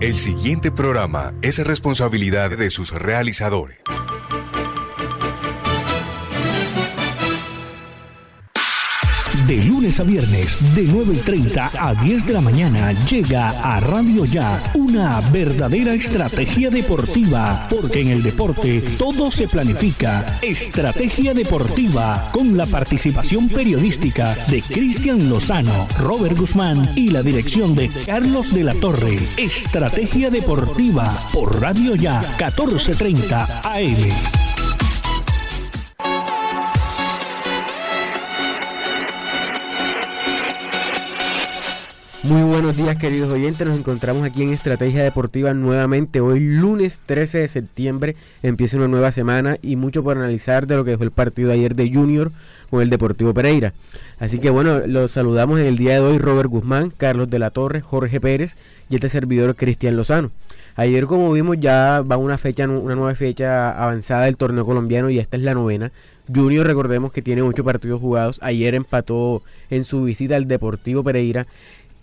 El siguiente programa es responsabilidad de sus realizadores. De lunes a viernes, de 9 y 30 a 10 de la mañana, llega a Radio Ya una verdadera estrategia deportiva, porque en el deporte todo se planifica. Estrategia deportiva, con la participación periodística de Cristian Lozano, Robert Guzmán y la dirección de Carlos de la Torre. Estrategia deportiva por Radio Ya 1430 AM. Muy buenos días queridos oyentes, nos encontramos aquí en Estrategia Deportiva nuevamente. Hoy lunes 13 de septiembre empieza una nueva semana y mucho por analizar de lo que fue el partido ayer de Junior con el Deportivo Pereira. Así que bueno, los saludamos en el día de hoy Robert Guzmán, Carlos de la Torre, Jorge Pérez y este servidor Cristian Lozano. Ayer como vimos ya va una fecha, una nueva fecha avanzada del torneo colombiano y esta es la novena. Junior recordemos que tiene ocho partidos jugados. Ayer empató en su visita al Deportivo Pereira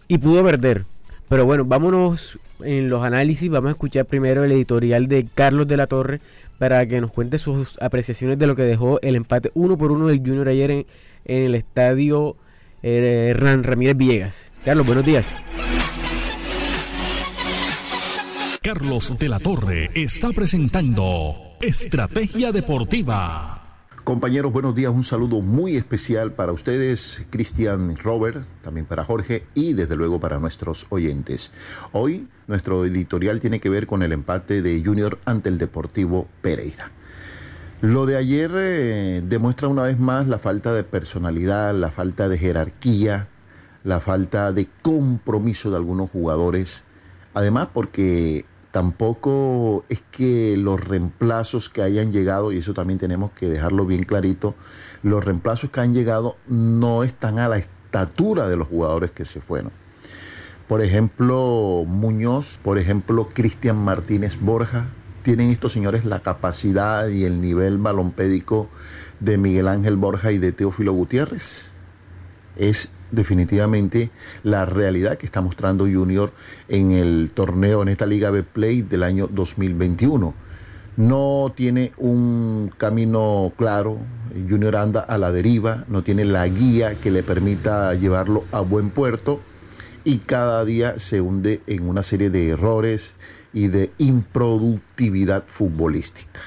y pudo perder. Pero bueno, vámonos en los análisis. Vamos a escuchar primero el editorial de Carlos de la Torre para que nos cuente sus apreciaciones de lo que dejó el empate uno por uno del Junior ayer en, el estadio eh, Hernán Ramírez Villegas. Carlos, buenos días. Carlos de la Torre está presentando Estrategia Deportiva. Compañeros, buenos días. Un saludo muy especial para ustedes, Cristian Robert, también para Jorge y desde luego para nuestros oyentes. Hoy nuestro editorial tiene que ver con el empate de Junior ante el Deportivo Pereira. Lo de ayer eh, demuestra una vez más la falta de personalidad, la falta de jerarquía, la falta de compromiso de algunos jugadores. Además porque Tampoco es que los reemplazos que hayan llegado, y eso también tenemos que dejarlo bien clarito, los reemplazos que han llegado no están a la estatura de los jugadores que se fueron. Por ejemplo, Muñoz, por ejemplo, Cristian Martínez Borja, tienen estos señores la capacidad y el nivel balompédico de Miguel Ángel Borja y de Teófilo Gutiérrez. Es definitivamente la realidad que está mostrando Junior en el torneo, en esta Liga B Play del año 2021. No tiene un camino claro, Junior anda a la deriva, no tiene la guía que le permita llevarlo a buen puerto y cada día se hunde en una serie de errores y de improductividad futbolística.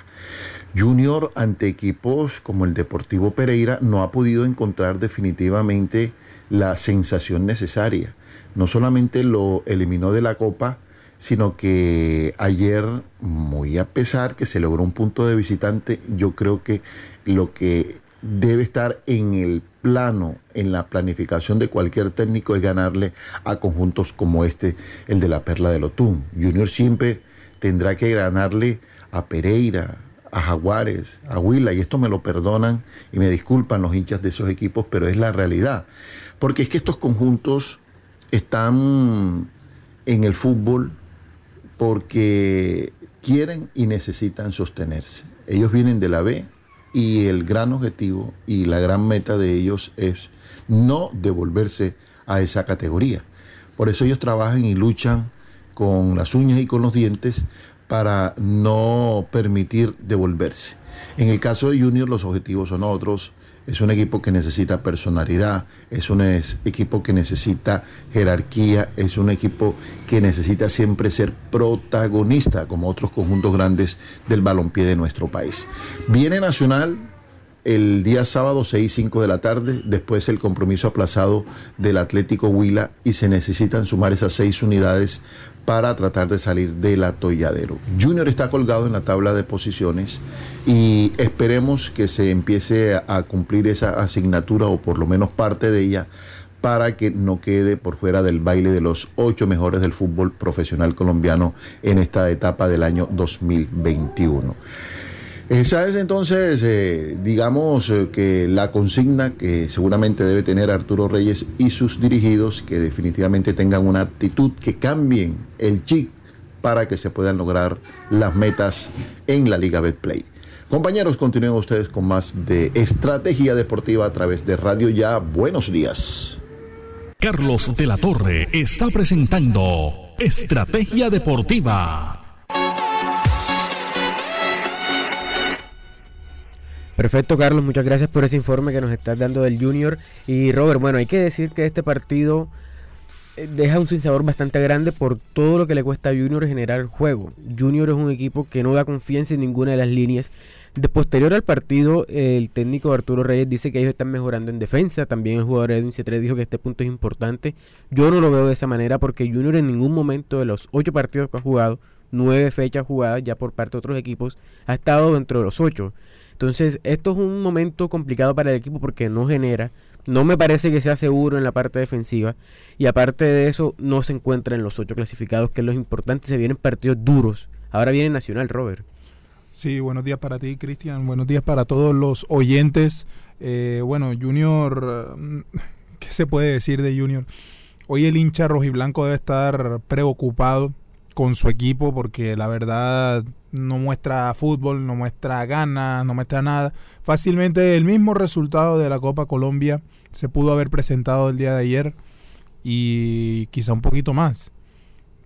Junior ante equipos como el Deportivo Pereira no ha podido encontrar definitivamente la sensación necesaria. No solamente lo eliminó de la Copa, sino que ayer, muy a pesar que se logró un punto de visitante, yo creo que lo que debe estar en el plano, en la planificación de cualquier técnico es ganarle a conjuntos como este, el de la Perla de Lotún. Junior siempre tendrá que ganarle a Pereira, a Jaguares, a Huila, y esto me lo perdonan y me disculpan los hinchas de esos equipos, pero es la realidad. Porque es que estos conjuntos están en el fútbol porque quieren y necesitan sostenerse. Ellos vienen de la B y el gran objetivo y la gran meta de ellos es no devolverse a esa categoría. Por eso ellos trabajan y luchan con las uñas y con los dientes para no permitir devolverse. En el caso de Junior los objetivos son otros, es un equipo que necesita personalidad, es un equipo que necesita jerarquía, es un equipo que necesita siempre ser protagonista, como otros conjuntos grandes del balompié de nuestro país. Viene Nacional el día sábado 6 y 5 de la tarde, después el compromiso aplazado del Atlético Huila y se necesitan sumar esas seis unidades para tratar de salir del atolladero. Junior está colgado en la tabla de posiciones y esperemos que se empiece a cumplir esa asignatura o por lo menos parte de ella para que no quede por fuera del baile de los ocho mejores del fútbol profesional colombiano en esta etapa del año 2021. Esa es entonces, eh, digamos, eh, que la consigna que seguramente debe tener Arturo Reyes y sus dirigidos, que definitivamente tengan una actitud, que cambien el chip para que se puedan lograr las metas en la Liga Betplay. Compañeros, continúen ustedes con más de estrategia deportiva a través de Radio Ya. Buenos días. Carlos de la Torre está presentando Estrategia Deportiva. Perfecto, Carlos. Muchas gracias por ese informe que nos estás dando del Junior. Y Robert, bueno, hay que decir que este partido eh, deja un sinsabor bastante grande por todo lo que le cuesta a Junior generar juego. Junior es un equipo que no da confianza en ninguna de las líneas. De posterior al partido, el técnico Arturo Reyes dice que ellos están mejorando en defensa. También el jugador Edwin C3 dijo que este punto es importante. Yo no lo veo de esa manera porque Junior en ningún momento de los ocho partidos que ha jugado, nueve fechas jugadas ya por parte de otros equipos, ha estado dentro de los ocho. Entonces, esto es un momento complicado para el equipo porque no genera, no me parece que sea seguro en la parte defensiva y aparte de eso no se encuentra en los ocho clasificados, que es lo importante, se vienen partidos duros. Ahora viene Nacional, Robert. Sí, buenos días para ti, Cristian. Buenos días para todos los oyentes. Eh, bueno, Junior, ¿qué se puede decir de Junior? Hoy el hincha rojiblanco debe estar preocupado con su equipo porque la verdad no muestra fútbol, no muestra ganas, no muestra nada. Fácilmente el mismo resultado de la Copa Colombia se pudo haber presentado el día de ayer y quizá un poquito más.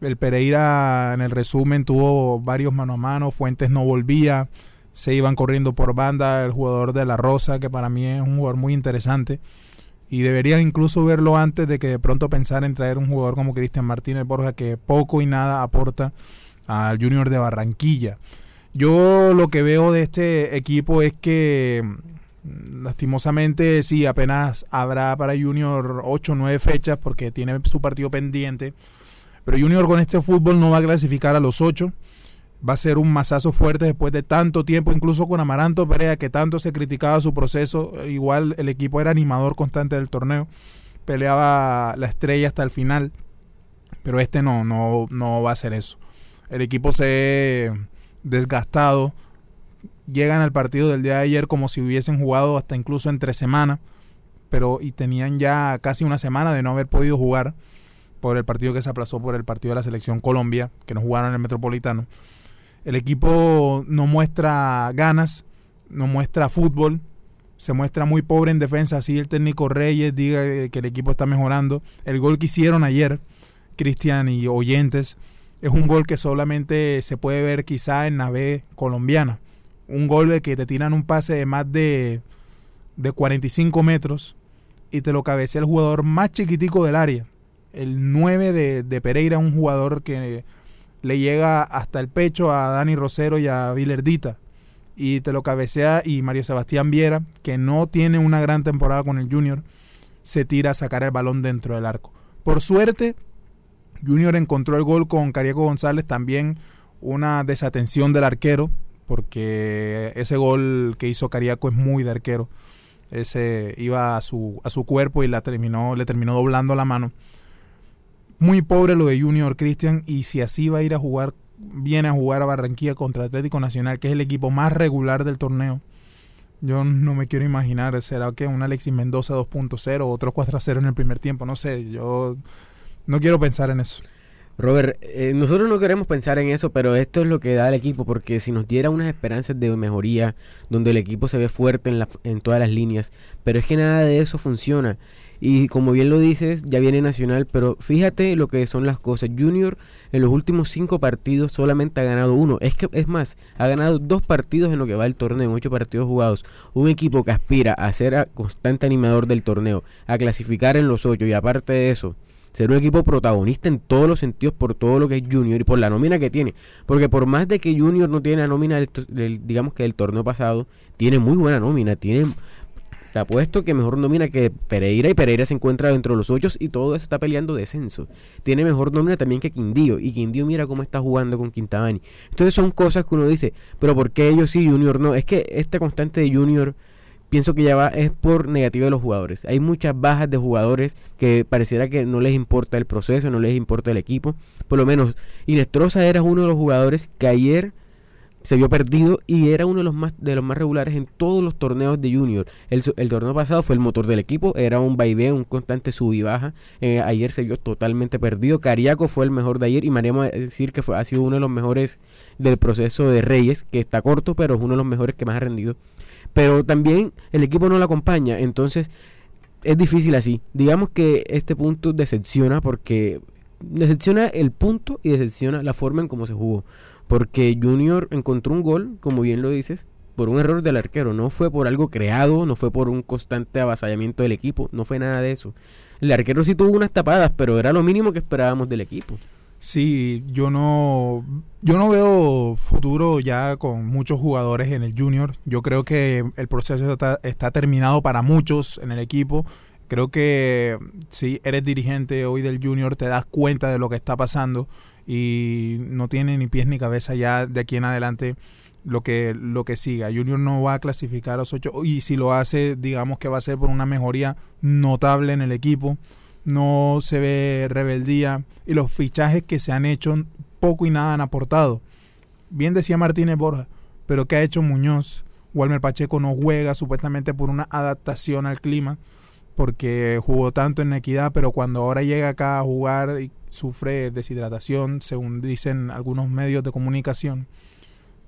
El Pereira en el resumen tuvo varios mano a mano, Fuentes no volvía, se iban corriendo por banda el jugador de La Rosa, que para mí es un jugador muy interesante. Y deberían incluso verlo antes de que de pronto pensar en traer un jugador como Cristian Martínez Borja, que poco y nada aporta al Junior de Barranquilla. Yo lo que veo de este equipo es que mm, lastimosamente sí, apenas habrá para Junior 8 o 9 fechas porque tiene su partido pendiente. Pero Junior con este fútbol no va a clasificar a los 8. Va a ser un masazo fuerte después de tanto tiempo, incluso con Amaranto Perea, que tanto se criticaba su proceso. Igual el equipo era animador constante del torneo. Peleaba la estrella hasta el final. Pero este no, no, no va a ser eso. El equipo se desgastado. Llegan al partido del día de ayer como si hubiesen jugado hasta incluso entre semana. Pero y tenían ya casi una semana de no haber podido jugar por el partido que se aplazó por el partido de la selección Colombia, que no jugaron en el Metropolitano. El equipo no muestra ganas, no muestra fútbol, se muestra muy pobre en defensa. Así el técnico Reyes diga que el equipo está mejorando. El gol que hicieron ayer, Cristian y oyentes, es un gol que solamente se puede ver quizá en la colombiana. Un gol de que te tiran un pase de más de, de 45 metros y te lo cabecea el jugador más chiquitico del área. El 9 de, de Pereira, un jugador que le llega hasta el pecho a Dani Rosero y a Vilerdita. Y te lo cabecea y Mario Sebastián Viera, que no tiene una gran temporada con el Junior, se tira a sacar el balón dentro del arco. Por suerte, Junior encontró el gol con Cariaco González, también una desatención del arquero, porque ese gol que hizo Cariaco es muy de arquero. Ese iba a su, a su cuerpo y la terminó, le terminó doblando la mano. Muy pobre lo de Junior Cristian y si así va a ir a jugar, viene a jugar a Barranquilla contra Atlético Nacional, que es el equipo más regular del torneo. Yo no me quiero imaginar, será que un Alexis Mendoza 2.0, otro 4-0 en el primer tiempo, no sé, yo no quiero pensar en eso. Robert, eh, nosotros no queremos pensar en eso, pero esto es lo que da el equipo, porque si nos diera unas esperanzas de mejoría, donde el equipo se ve fuerte en, la, en todas las líneas, pero es que nada de eso funciona. Y como bien lo dices, ya viene Nacional, pero fíjate lo que son las cosas. Junior en los últimos cinco partidos solamente ha ganado uno. Es que es más, ha ganado dos partidos en lo que va el torneo, en ocho partidos jugados. Un equipo que aspira a ser constante animador del torneo, a clasificar en los ocho y aparte de eso, ser un equipo protagonista en todos los sentidos por todo lo que es Junior y por la nómina que tiene. Porque por más de que Junior no tiene la nómina, del, digamos que del torneo pasado, tiene muy buena nómina, tiene... Te apuesto que mejor nómina que Pereira y Pereira se encuentra dentro de los ocho y todo eso está peleando descenso. Tiene mejor nómina también que Quindío y Quindío mira cómo está jugando con Quintabani. Entonces son cosas que uno dice, pero ¿por qué ellos sí, Junior no? Es que esta constante de Junior pienso que ya va es por negativo de los jugadores. Hay muchas bajas de jugadores que pareciera que no les importa el proceso, no les importa el equipo. Por lo menos Inestrosa era uno de los jugadores que ayer se vio perdido y era uno de los más de los más regulares en todos los torneos de junior. El, torneo pasado fue el motor del equipo, era un vaivén, un constante sub y baja. Eh, ayer se vio totalmente perdido. Cariaco fue el mejor de ayer y me decir que fue, ha sido uno de los mejores del proceso de Reyes, que está corto, pero es uno de los mejores que más ha rendido pero también el equipo no lo acompaña, entonces es difícil así. Digamos que este punto decepciona porque decepciona el punto y decepciona la forma en cómo se jugó. Porque Junior encontró un gol, como bien lo dices, por un error del arquero. No fue por algo creado, no fue por un constante avasallamiento del equipo, no fue nada de eso. El arquero sí tuvo unas tapadas, pero era lo mínimo que esperábamos del equipo. Sí, yo no, yo no veo futuro ya con muchos jugadores en el Junior. Yo creo que el proceso está, está terminado para muchos en el equipo. Creo que si eres dirigente hoy del Junior te das cuenta de lo que está pasando y no tiene ni pies ni cabeza ya de aquí en adelante lo que lo que siga. Junior no va a clasificar a los ocho y si lo hace, digamos que va a ser por una mejoría notable en el equipo. No se ve rebeldía y los fichajes que se han hecho poco y nada han aportado. Bien decía Martínez Borja, pero ¿qué ha hecho Muñoz? Walmer Pacheco no juega supuestamente por una adaptación al clima porque jugó tanto en Equidad, pero cuando ahora llega acá a jugar y sufre deshidratación, según dicen algunos medios de comunicación,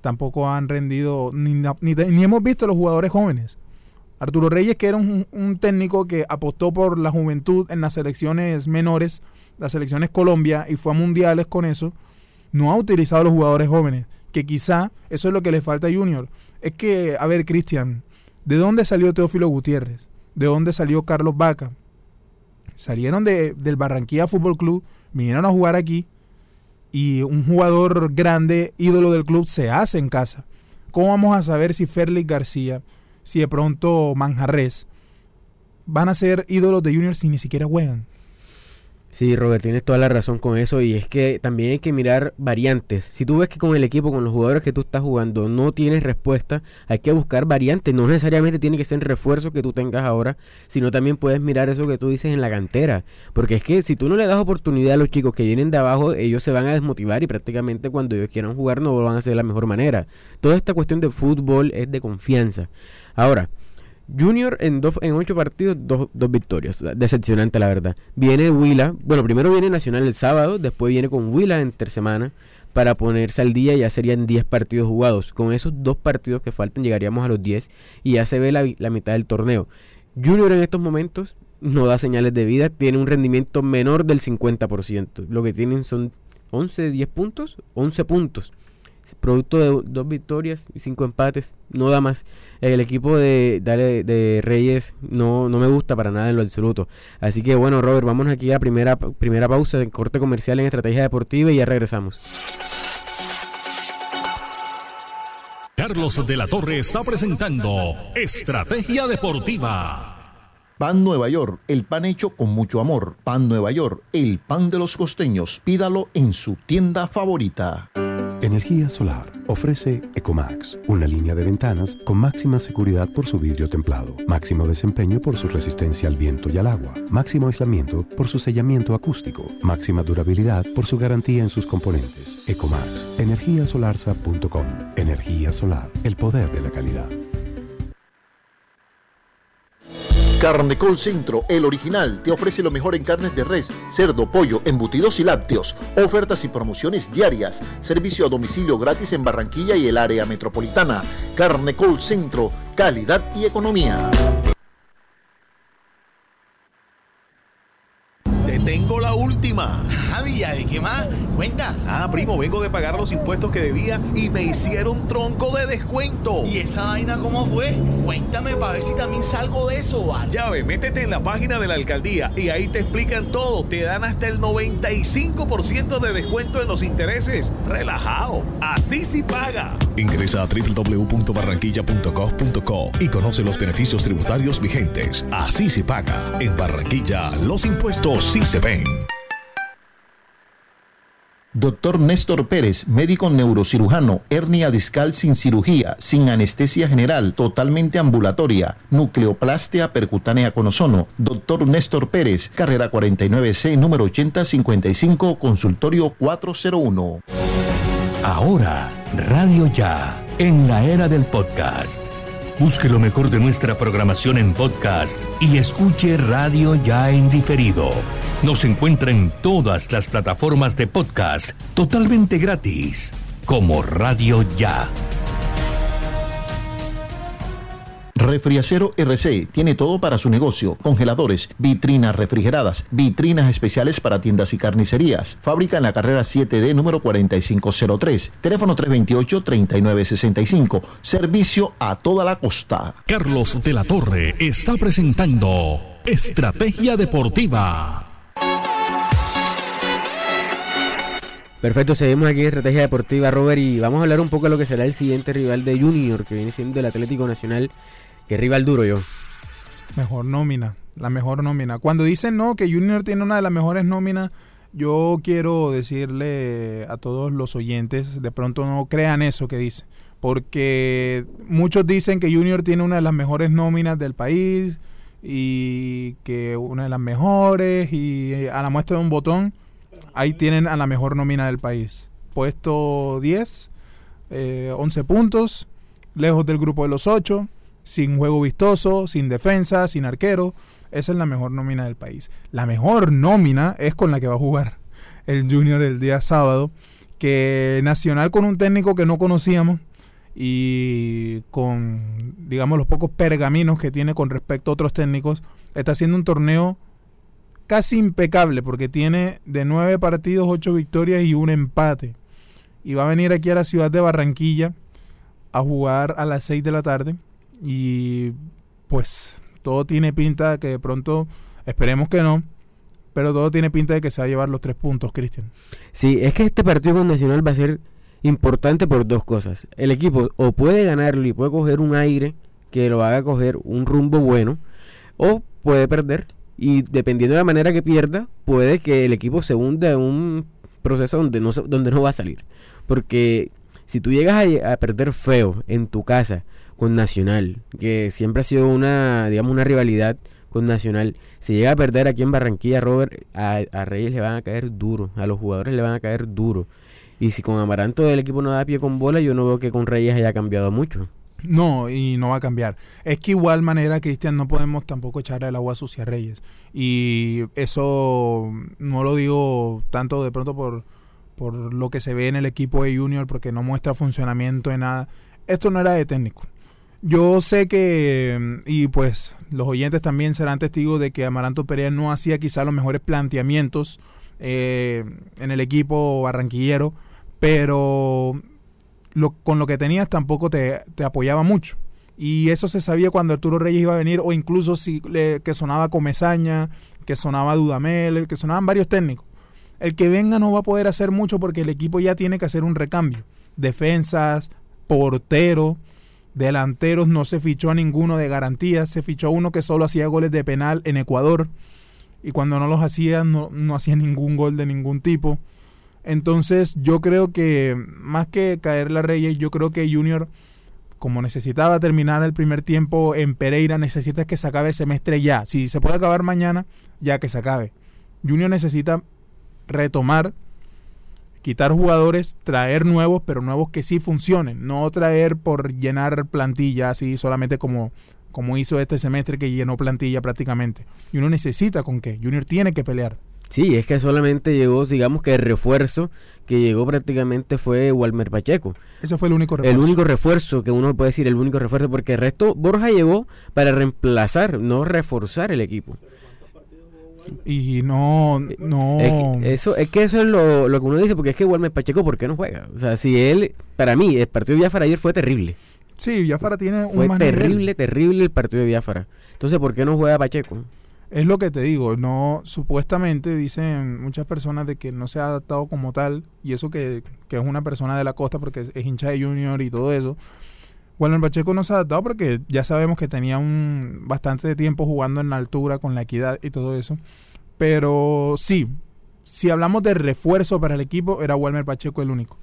tampoco han rendido, ni, ni, hemos visto los jugadores jóvenes. Arturo Reyes, que era un, técnico que apostó por la juventud en las selecciones menores, las selecciones Colombia, y fue a mundiales con eso, no ha utilizado los jugadores jóvenes, que quizá eso es lo que le falta a Junior. Es que, a ver, Cristian, ¿de dónde salió Teófilo Gutiérrez? ¿De dónde salió Carlos Vaca? Salieron de, del Barranquilla Fútbol Club, vinieron a jugar aquí, y un jugador grande, ídolo del club, se hace en casa. ¿Cómo vamos a saber si Félix García, si de pronto Manjarres van a ser ídolos de Junior si ni siquiera juegan? Sí, Robert, tienes toda la razón con eso y es que también hay que mirar variantes. Si tú ves que con el equipo, con los jugadores que tú estás jugando, no tienes respuesta, hay que buscar variantes. No necesariamente tiene que ser refuerzo que tú tengas ahora, sino también puedes mirar eso que tú dices en la cantera. Porque es que si tú no le das oportunidad a los chicos que vienen de abajo, ellos se van a desmotivar y prácticamente cuando ellos quieran jugar no lo van a hacer de la mejor manera. Toda esta cuestión de fútbol es de confianza. Ahora, Junior en, dos, en ocho partidos, dos, dos victorias. Decepcionante, la verdad. Viene Huila. Bueno, primero viene Nacional el sábado, después viene con Huila en semana para ponerse al día. Ya serían 10 partidos jugados. Con esos dos partidos que faltan, llegaríamos a los 10 y ya se ve la, la mitad del torneo. Junior en estos momentos no da señales de vida, tiene un rendimiento menor del 50%. Lo que tienen son 11, 10 puntos, 11 puntos producto de dos victorias y cinco empates, no da más. El equipo de, de, Reyes no, no, me gusta para nada en lo absoluto. Así que bueno, Robert, vamos aquí a la primera, primera pausa de corte comercial en Estrategia Deportiva y ya regresamos. Carlos de la Torre está presentando Estrategia Deportiva. Pan Nueva York, el pan hecho con mucho amor. Pan Nueva York, el pan de los costeños. Pídalo en su tienda favorita. Energía Solar ofrece Ecomax, una línea de ventanas con máxima seguridad por su vidrio templado, máximo desempeño por su resistencia al viento y al agua, máximo aislamiento por su sellamiento acústico, máxima durabilidad por su garantía en sus componentes. Ecomax, energiasolarsa.com. Energía solar, el poder de la calidad. Carnecol Centro, el original, te ofrece lo mejor en carnes de res, cerdo, pollo, embutidos y lácteos. Ofertas y promociones diarias. Servicio a domicilio gratis en Barranquilla y el área metropolitana. Carnecol Centro, calidad y economía. Tengo la última. Javi, ah, ¿de qué más? Cuenta. Ah, primo, vengo de pagar los impuestos que debía y me hicieron tronco de descuento. ¿Y esa vaina cómo fue? Cuéntame para ver si también salgo de eso, ¿vale? Ya ve, métete en la página de la alcaldía y ahí te explican todo. Te dan hasta el 95% de descuento en los intereses. Relajado. Así sí paga. Ingresa a www.barranquilla.gov.co y conoce los beneficios tributarios vigentes. Así se paga. En Barranquilla, los impuestos sí se Doctor Néstor Pérez, médico neurocirujano, hernia discal sin cirugía, sin anestesia general, totalmente ambulatoria, nucleoplastia percutánea con ozono. Doctor Néstor Pérez, carrera 49C, número 8055, consultorio 401. Ahora, Radio Ya, en la era del podcast. Busque lo mejor de nuestra programación en podcast y escuche Radio Ya en diferido. Nos encuentra en todas las plataformas de podcast totalmente gratis, como Radio Ya. Refriacero RC tiene todo para su negocio. Congeladores, vitrinas refrigeradas, vitrinas especiales para tiendas y carnicerías. Fábrica en la carrera 7D número 4503. Teléfono 328-3965. Servicio a toda la costa. Carlos de la Torre está presentando Estrategia Deportiva. Perfecto, seguimos aquí en Estrategia Deportiva, Robert, y vamos a hablar un poco de lo que será el siguiente rival de Junior, que viene siendo el Atlético Nacional, que rival duro yo. Mejor nómina, la mejor nómina. Cuando dicen no, que Junior tiene una de las mejores nóminas, yo quiero decirle a todos los oyentes, de pronto no crean eso que dicen, porque muchos dicen que Junior tiene una de las mejores nóminas del país y que una de las mejores y a la muestra de un botón ahí tienen a la mejor nómina del país. Puesto 10, eh, 11 puntos, lejos del grupo de los 8, sin juego vistoso, sin defensa, sin arquero. Esa es la mejor nómina del país. La mejor nómina es con la que va a jugar el Junior el día sábado, que Nacional con un técnico que no conocíamos y con, digamos, los pocos pergaminos que tiene con respecto a otros técnicos, está haciendo un torneo casi impecable porque tiene de nueve partidos, ocho victorias y un empate. Y va a venir aquí a la ciudad de Barranquilla a jugar a las seis de la tarde. Y pues todo tiene pinta de que de pronto, esperemos que no, pero todo tiene pinta de que se va a llevar los tres puntos, Cristian. Sí, es que este partido con Nacional va a ser importante por dos cosas. El equipo o puede ganarlo y puede coger un aire que lo haga coger un rumbo bueno, o puede perder y dependiendo de la manera que pierda, puede que el equipo se hunda en un proceso donde no, donde no va a salir. Porque si tú llegas a, perder feo en tu casa con Nacional, que siempre ha sido una, digamos, una rivalidad con Nacional, si llega a perder aquí en Barranquilla, Robert, a, a Reyes le van a caer duro, a los jugadores le van a caer duro. Y si con Amaranto el equipo no da pie con bola, yo no veo que con Reyes haya cambiado mucho. No, y no va a cambiar. Es que igual manera, Cristian, no podemos tampoco echarle el agua sucia a Reyes. Y eso no lo digo tanto de pronto por, por lo que se ve en el equipo de Junior, porque no muestra funcionamiento de nada. Esto no era de técnico. Yo sé que, y pues los oyentes también serán testigos de que Amaranto Perea no hacía quizá los mejores planteamientos eh, en el equipo barranquillero, pero con lo que tenías tampoco te, apoyaba mucho. Y eso se sabía cuando Arturo Reyes iba a venir, o incluso si que sonaba Comezaña, que sonaba Dudamel, que sonaban varios técnicos. El que venga no va a poder hacer mucho porque el equipo ya tiene que hacer un recambio. Defensas, portero, delanteros, no se fichó a ninguno de garantía, se fichó a uno que solo hacía goles de penal en Ecuador. Y cuando no los hacía, no, no hacía ningún gol de ningún tipo. Entonces yo creo que más que caer la Reyes, yo creo que Junior, como necesitaba terminar el primer tiempo en Pereira, necesita que se acabe el semestre ya. Si se puede acabar mañana, ya que se acabe. Junior necesita retomar, quitar jugadores, traer nuevos, pero nuevos que sí funcionen. No traer por llenar plantilla así solamente como, como hizo este semestre que llenó plantilla prácticamente. Y uno necesita con qué. Junior tiene que pelear. Sí, es que solamente llegó, digamos que el refuerzo que llegó prácticamente fue Walmer Pacheco. Ese fue el único refuerzo. El único refuerzo que uno puede decir, el único refuerzo, porque el resto, Borja llegó para reemplazar, no reforzar el equipo. Y no, no. Es que eso, es que eso es lo, que uno dice, porque es que Walmer Pacheco, ¿por qué no juega? O sea, si él, para mí, el partido de Biafara ayer fue terrible. Sí, Biafara tiene fue un terrible, terrible el partido de Biafara. Entonces, ¿por qué no juega Pacheco? Es lo que te digo, no supuestamente dicen muchas personas de que no se ha adaptado como tal, y eso que, es una persona de la costa porque es, hincha de Junior y todo eso. El Pacheco no se ha adaptado porque ya sabemos que tenía un bastante tiempo jugando en la altura con la equidad y todo eso. Pero sí, si hablamos de refuerzo para el equipo, era Walmer Pacheco el único.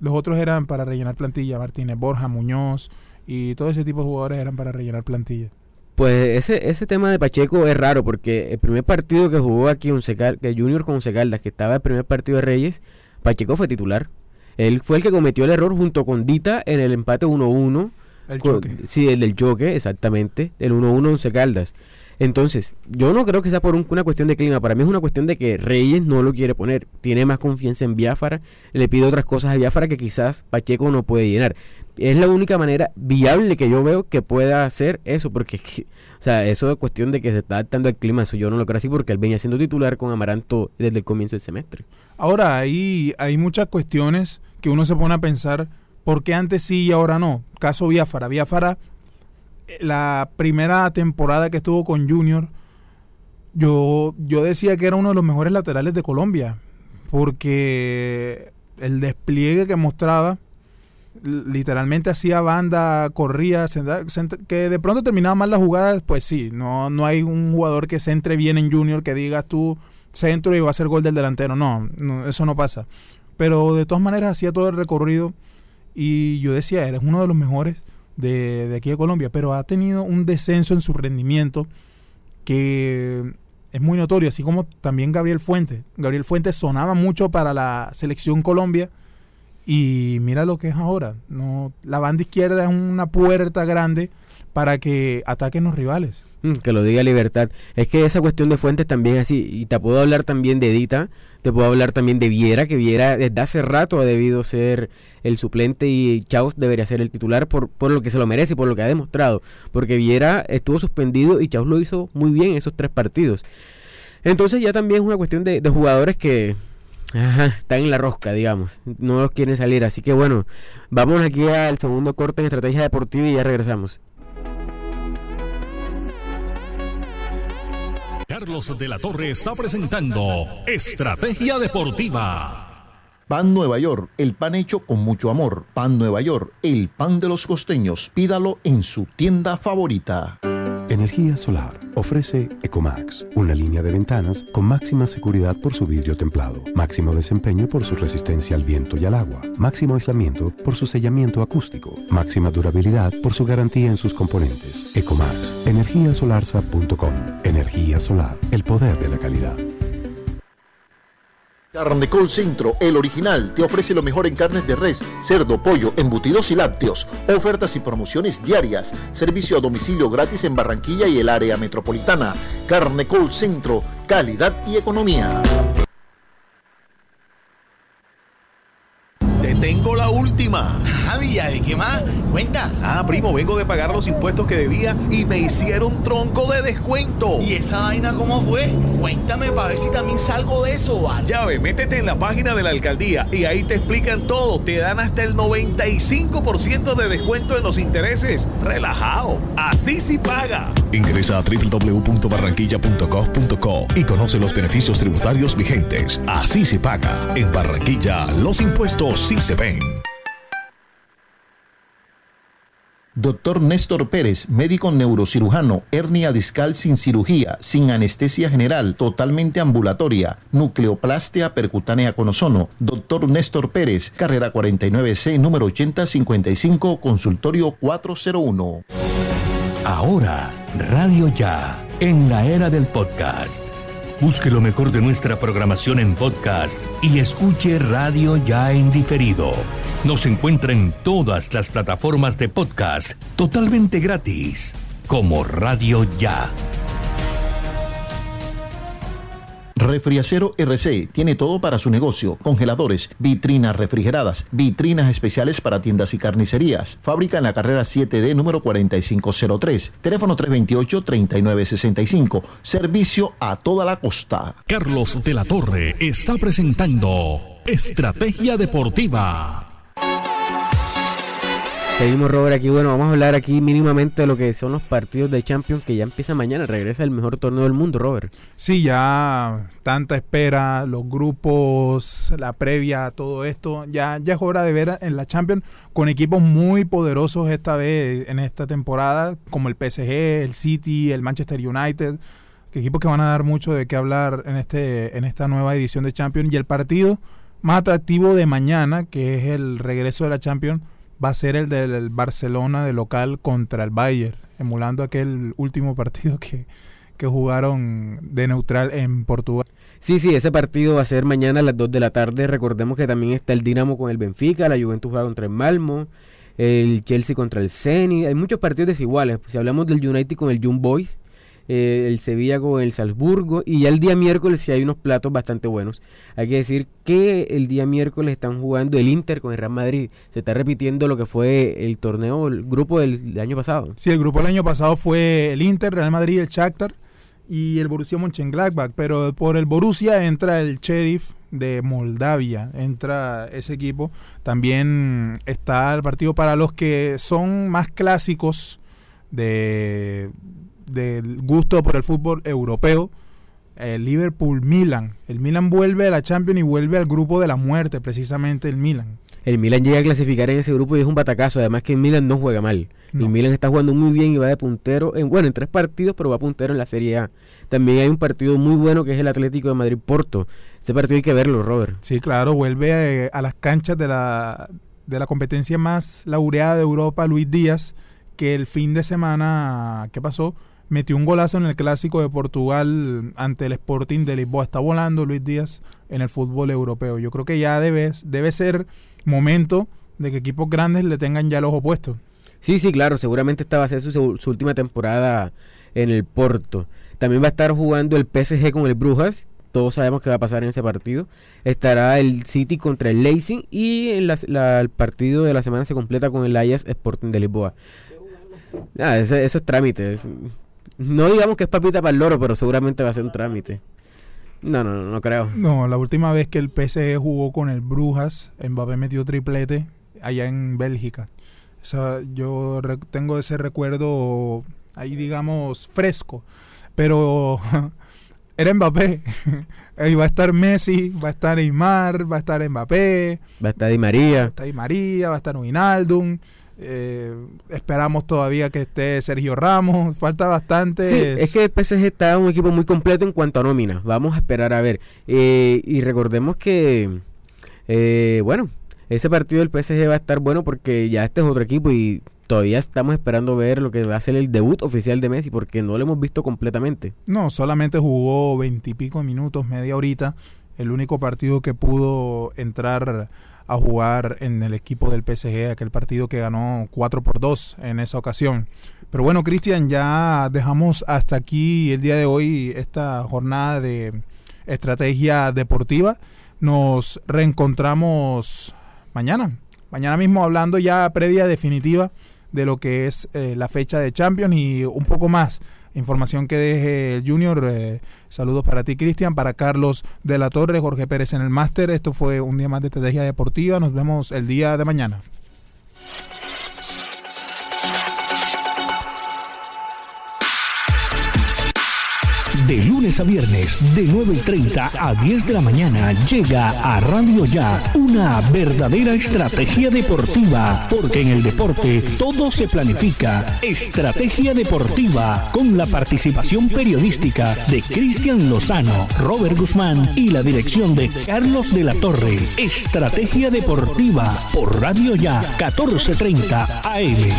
Los otros eran para rellenar plantilla, Martínez Borja, Muñoz y todo ese tipo de jugadores eran para rellenar plantilla. Pues ese, ese tema de Pacheco es raro porque el primer partido que jugó aquí que Junior con Secaldas, que estaba el primer partido de Reyes, Pacheco fue titular. Él fue el que cometió el error junto con Dita en el empate 1-1. El choque. Sí, el del choque, exactamente. El 1-1 en Secaldas. Entonces, yo no creo que sea por un- una cuestión de clima. Para mí es una cuestión de que Reyes no lo quiere poner. Tiene más confianza en Biafara. Le pide otras cosas a Biafara que quizás Pacheco no puede llenar. Es la única manera viable que yo veo que pueda hacer eso. Porque, o sea, eso es cuestión de que se está adaptando al clima. Eso yo no lo creo así porque él venía siendo titular con Amaranto desde el comienzo del semestre. Ahora, hay, muchas cuestiones que uno se pone a pensar, ¿por qué antes sí y ahora no? Caso Biafara. Biafara, la primera temporada que estuvo con Junior, yo, yo decía que era uno de los mejores laterales de Colombia, porque el despliegue que mostraba, literalmente hacía banda, corría, que de pronto terminaba mal las jugadas, pues sí, no, no hay un jugador que se entre bien en Junior que digas tú centro y va a ser gol del delantero, no, no, eso no pasa. Pero de todas maneras hacía todo el recorrido y yo decía, eres uno de los mejores de, aquí de Colombia, pero ha tenido un descenso en su rendimiento que es muy notorio, así como también Gabriel Fuentes. Gabriel Fuentes sonaba mucho para la selección Colombia y mira lo que es ahora. No, la banda izquierda es una puerta grande para que ataquen los rivales. Mm, que lo diga Libertad. Es que esa cuestión de fuentes también es así. Y te puedo hablar también de Edita. Te puedo hablar también de Viera, que Viera desde hace rato ha debido ser el suplente y Chaus debería ser el titular por, por lo que se lo merece y por lo que ha demostrado. Porque Viera estuvo suspendido y Chaus lo hizo muy bien en esos tres partidos. Entonces ya también es una cuestión de, de jugadores que están en la rosca, digamos. No los quieren salir. Así que bueno, vamos aquí al segundo corte en estrategia deportiva y ya regresamos. Carlos de la Torre está presentando Estrategia Deportiva. Pan Nueva York, el pan hecho con mucho amor. Pan Nueva York, el pan de los costeños. Pídalo en su tienda favorita. Energía Solar ofrece Ecomax, una línea de ventanas con máxima seguridad por su vidrio templado, máximo desempeño por su resistencia al viento y al agua, máximo aislamiento por su sellamiento acústico, máxima durabilidad por su garantía en sus componentes. Ecomax, energiasolarsa.com. Energía solar, el poder de la calidad. Carnecol Centro, el original, te ofrece lo mejor en carnes de res, cerdo, pollo, embutidos y lácteos. Ofertas y promociones diarias. Servicio a domicilio gratis en Barranquilla y el área metropolitana. Carnecol Centro, calidad y economía. Última. Javi, ¿de qué más? Cuenta. Ah, primo, vengo de pagar los impuestos que debía y me hicieron tronco de descuento. ¿Y esa vaina cómo fue? Cuéntame para ver si también salgo de eso, ¿vale? Ya ve, métete en la página de la alcaldía y ahí te explican todo. Te dan hasta el 95% de descuento en los intereses. Relajado. Así sí paga. Ingresa a www.barranquilla.gov.co y conoce los beneficios tributarios vigentes. Así se paga. En Barranquilla, los impuestos sí se ven. Doctor Néstor Pérez, médico neurocirujano, hernia discal sin cirugía, sin anestesia general, totalmente ambulatoria, nucleoplastia percutánea con ozono. Doctor Néstor Pérez, carrera 49C, número 8055, consultorio 401. Ahora, Radio Ya, en la era del podcast. Busque lo mejor de nuestra programación en podcast y escuche Radio Ya en diferido. Nos encuentra en todas las plataformas de podcast totalmente gratis, como Radio Ya. Refriacero RC tiene todo para su negocio: congeladores, vitrinas refrigeradas, vitrinas especiales para tiendas y carnicerías. Fábrica en la carrera 7D número 4503. Teléfono 328-3965. Servicio a toda la costa. Carlos de la Torre está presentando Estrategia Deportiva. Seguimos, Robert, aquí. Bueno, vamos a hablar aquí mínimamente de lo que son los partidos de Champions que ya empieza mañana. Regresa el mejor torneo del mundo, Robert. Sí, ya tanta espera, los grupos, la previa, todo esto. Ya, ya es hora de ver en la Champions con equipos muy poderosos esta vez en esta temporada, como el PSG, el City, el Manchester United. Equipos que van a dar mucho de qué hablar en, este, en esta nueva edición de Champions. Y el partido más atractivo de mañana, que es el regreso de la Champions, va a ser el del Barcelona de local contra el Bayern, emulando aquel último partido que, que jugaron de neutral en Portugal. Sí, sí, ese partido va a ser mañana a las 2 de la tarde. Recordemos que también está el Dinamo con el Benfica, la Juventus juega contra el Malmo, el Chelsea contra el Zenit. Hay muchos partidos desiguales. Si hablamos del United con el Young Boys, eh, el Sevilla con el Salzburgo y ya el día miércoles sí hay unos platos bastante buenos. Hay que decir que el día miércoles están jugando el Inter con el Real Madrid. Se está repitiendo lo que fue el torneo, el grupo del, año pasado. Sí, el grupo del año pasado fue el Inter, Real Madrid, el Shakhtar y el Borussia Mönchengladbach, pero por el Borussia entra el Sheriff de Moldavia, entra ese equipo. También está el partido para los que son más clásicos de del gusto por el fútbol europeo. El Liverpool-Milan. El Milan vuelve a la Champions y vuelve al grupo de la muerte, precisamente el Milan. El Milan llega a clasificar en ese grupo y es un batacazo. Además que el Milan no juega mal. El Milan está jugando muy bien y va de puntero, en, bueno, en tres partidos, pero va puntero en la Serie A. También hay un partido muy bueno que es el Atlético de Madrid-Porto. Ese partido hay que verlo, Robert. Sí, claro, vuelve a, a las canchas de la, de la competencia más laureada de Europa, Luis Díaz, que el fin de semana, ¿qué pasó? Metió un golazo en el clásico de Portugal ante el Sporting de Lisboa. Está volando Luis Díaz en el fútbol europeo. Yo creo que ya debe, debe ser momento de que equipos grandes le tengan ya los opuestos. Sí, sí, claro, seguramente esta va a ser su, última temporada en el Porto. También va a estar jugando el PSG con el Brujas. Todos sabemos qué va a pasar en ese partido. Estará el City contra el Leipzig y en el partido de la semana se completa con el Ajax Sporting de Lisboa. Ah, eso es trámite. No digamos que es papita para el loro, pero seguramente va a ser un trámite. No, no, no, no creo. No, la última vez que el PSG jugó con el Brujas, Mbappé metió triplete allá en Bélgica. O sea, yo tengo ese recuerdo ahí, digamos, fresco. Pero era Mbappé. Ahí va a estar Messi, va a estar Neymar, va a estar Mbappé. Va a estar Di María. Va a estar Di María, va a estar Wijnaldum. Eh, esperamos todavía que esté Sergio Ramos. Falta bastante. Sí, es que el PSG está un equipo muy completo en cuanto a nómina. Vamos a esperar a ver. Eh, y recordemos que, eh, bueno, ese partido del PSG va a estar bueno porque ya este es otro equipo y todavía estamos esperando ver lo que va a ser el debut oficial de Messi porque no lo hemos visto completamente. No, solamente jugó veintipico minutos, media horita. El único partido que pudo entrar a jugar en el equipo del PSG, aquel partido que ganó 4 por 2 en esa ocasión. Pero bueno, Cristian, ya dejamos hasta aquí el día de hoy esta jornada de estrategia deportiva. Nos reencontramos mañana. Mañana mismo hablando ya previa definitiva de lo que es eh, la fecha de Champions y un poco más información que deje el Junior. Eh, saludos para ti, Cristian, para Carlos de la Torre, Jorge Pérez en el máster. Esto fue un día más de Estrategia Deportiva. Nos vemos el día de mañana. De lunes a viernes, de 9 y 30 a 10 de la mañana, llega a Radio Ya una verdadera estrategia deportiva, porque en el deporte todo se planifica. Estrategia deportiva, con la participación periodística de Cristian Lozano, Robert Guzmán y la dirección de Carlos de la Torre. Estrategia deportiva por Radio Ya, 1430 AM.